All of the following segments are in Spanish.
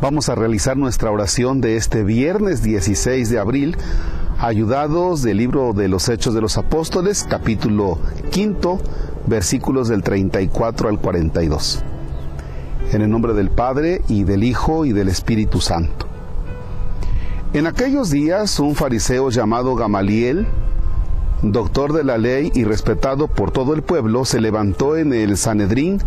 Vamos a realizar nuestra oración de este viernes 16 de abril, ayudados del libro de los Hechos de los Apóstoles, capítulo quinto, versículos del 34 al 42. En el nombre del Padre y del Hijo y del Espíritu Santo. En aquellos días un fariseo llamado Gamaliel, doctor de la ley y respetado por todo el pueblo, se levantó en el Sanedrín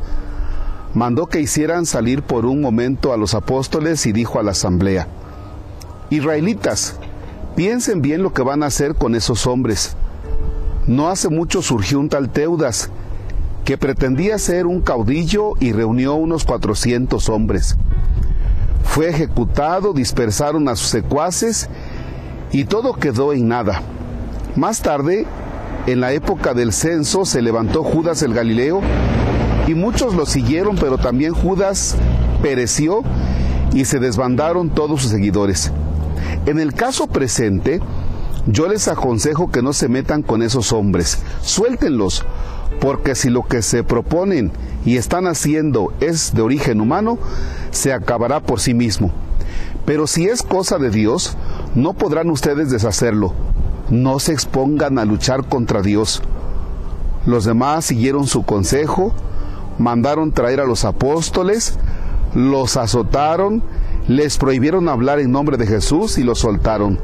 mandó que hicieran salir por un momento a los apóstoles y dijo a la asamblea, Israelitas, piensen bien lo que van a hacer con esos hombres. No hace mucho surgió un tal Teudas, que pretendía ser un caudillo y reunió unos 400 hombres. Fue ejecutado, dispersaron a sus secuaces y todo quedó en nada. Más tarde, en la época del censo, se levantó Judas el Galileo y muchos lo siguieron, pero también Judas pereció y se desbandaron todos sus seguidores. En el caso presente, yo les aconsejo que no se metan con esos hombres, suéltenlos, porque si lo que se proponen y están haciendo es de origen humano, se acabará por sí mismo. Pero si es cosa de Dios, no podrán ustedes deshacerlo. No se expongan a luchar contra Dios. Los demás siguieron su consejo, mandaron traer a los apóstoles, los azotaron, les prohibieron hablar en nombre de Jesús y los soltaron.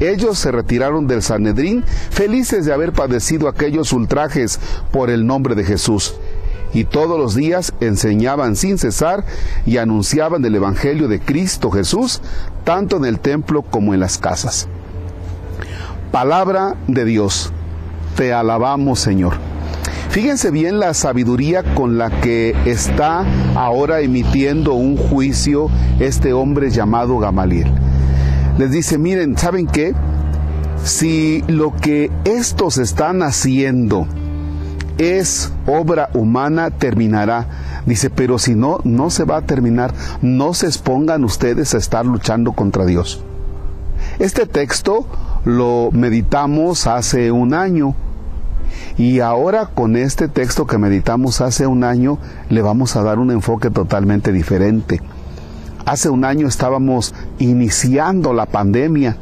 Ellos se retiraron del Sanedrín, felices de haber padecido aquellos ultrajes por el nombre de Jesús. Y todos los días enseñaban sin cesar y anunciaban el Evangelio de Cristo Jesús, tanto en el templo como en las casas. Palabra de Dios. Te alabamos, Señor. Fíjense bien la sabiduría con la que está ahora emitiendo un juicio este hombre llamado Gamaliel. Les dice, miren, ¿saben qué? Si lo que estos están haciendo es obra humana, terminará. Dice, pero si no, no se va a terminar. No se expongan ustedes a estar luchando contra Dios. Este texto lo meditamos hace un año y ahora con este texto que meditamos hace un año le vamos a dar un enfoque totalmente diferente. Hace un año estábamos iniciando la pandemia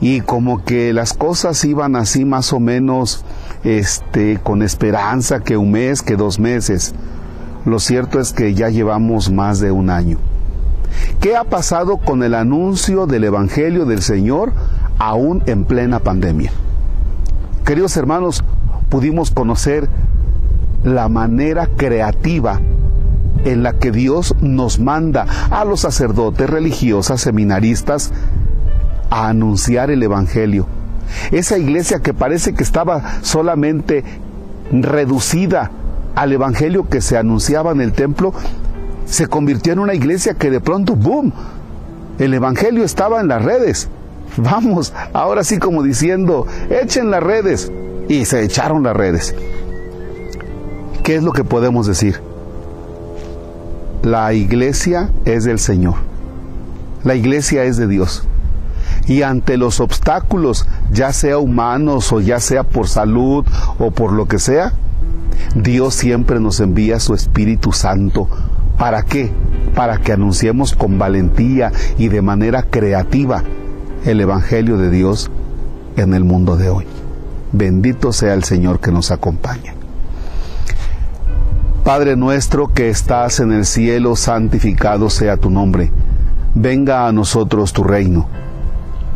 y como que las cosas iban así más o menos este con esperanza que un mes, que dos meses. Lo cierto es que ya llevamos más de un año. ¿Qué ha pasado con el anuncio del Evangelio del Señor aún en plena pandemia? Queridos hermanos, pudimos conocer la manera creativa en la que Dios nos manda a los sacerdotes, religiosas, seminaristas, a anunciar el Evangelio. Esa iglesia que parece que estaba solamente reducida al Evangelio que se anunciaba en el templo, se convirtió en una iglesia que de pronto, ¡boom!, el Evangelio estaba en las redes. Vamos, ahora sí como diciendo, echen las redes y se echaron las redes. ¿Qué es lo que podemos decir? La iglesia es del Señor. La iglesia es de Dios. Y ante los obstáculos, ya sea humanos o ya sea por salud o por lo que sea, Dios siempre nos envía su Espíritu Santo. ¿Para qué? Para que anunciemos con valentía y de manera creativa el Evangelio de Dios en el mundo de hoy. Bendito sea el Señor que nos acompaña. Padre nuestro que estás en el cielo, santificado sea tu nombre. Venga a nosotros tu reino.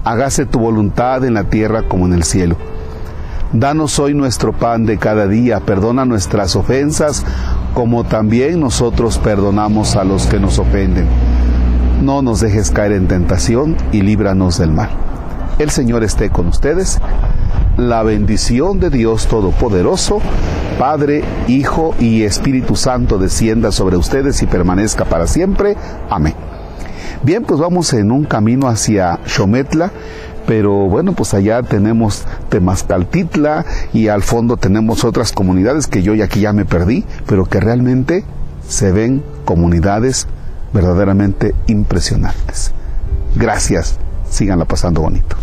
Hágase tu voluntad en la tierra como en el cielo. Danos hoy nuestro pan de cada día, perdona nuestras ofensas como también nosotros perdonamos a los que nos ofenden. No nos dejes caer en tentación y líbranos del mal. El Señor esté con ustedes la bendición de Dios Todopoderoso, Padre, Hijo y Espíritu Santo descienda sobre ustedes y permanezca para siempre. Amén. Bien, pues vamos en un camino hacia Xometla, pero bueno, pues allá tenemos Temascaltitla y al fondo tenemos otras comunidades que yo aquí ya me perdí, pero que realmente se ven comunidades verdaderamente impresionantes. Gracias, síganla pasando bonito.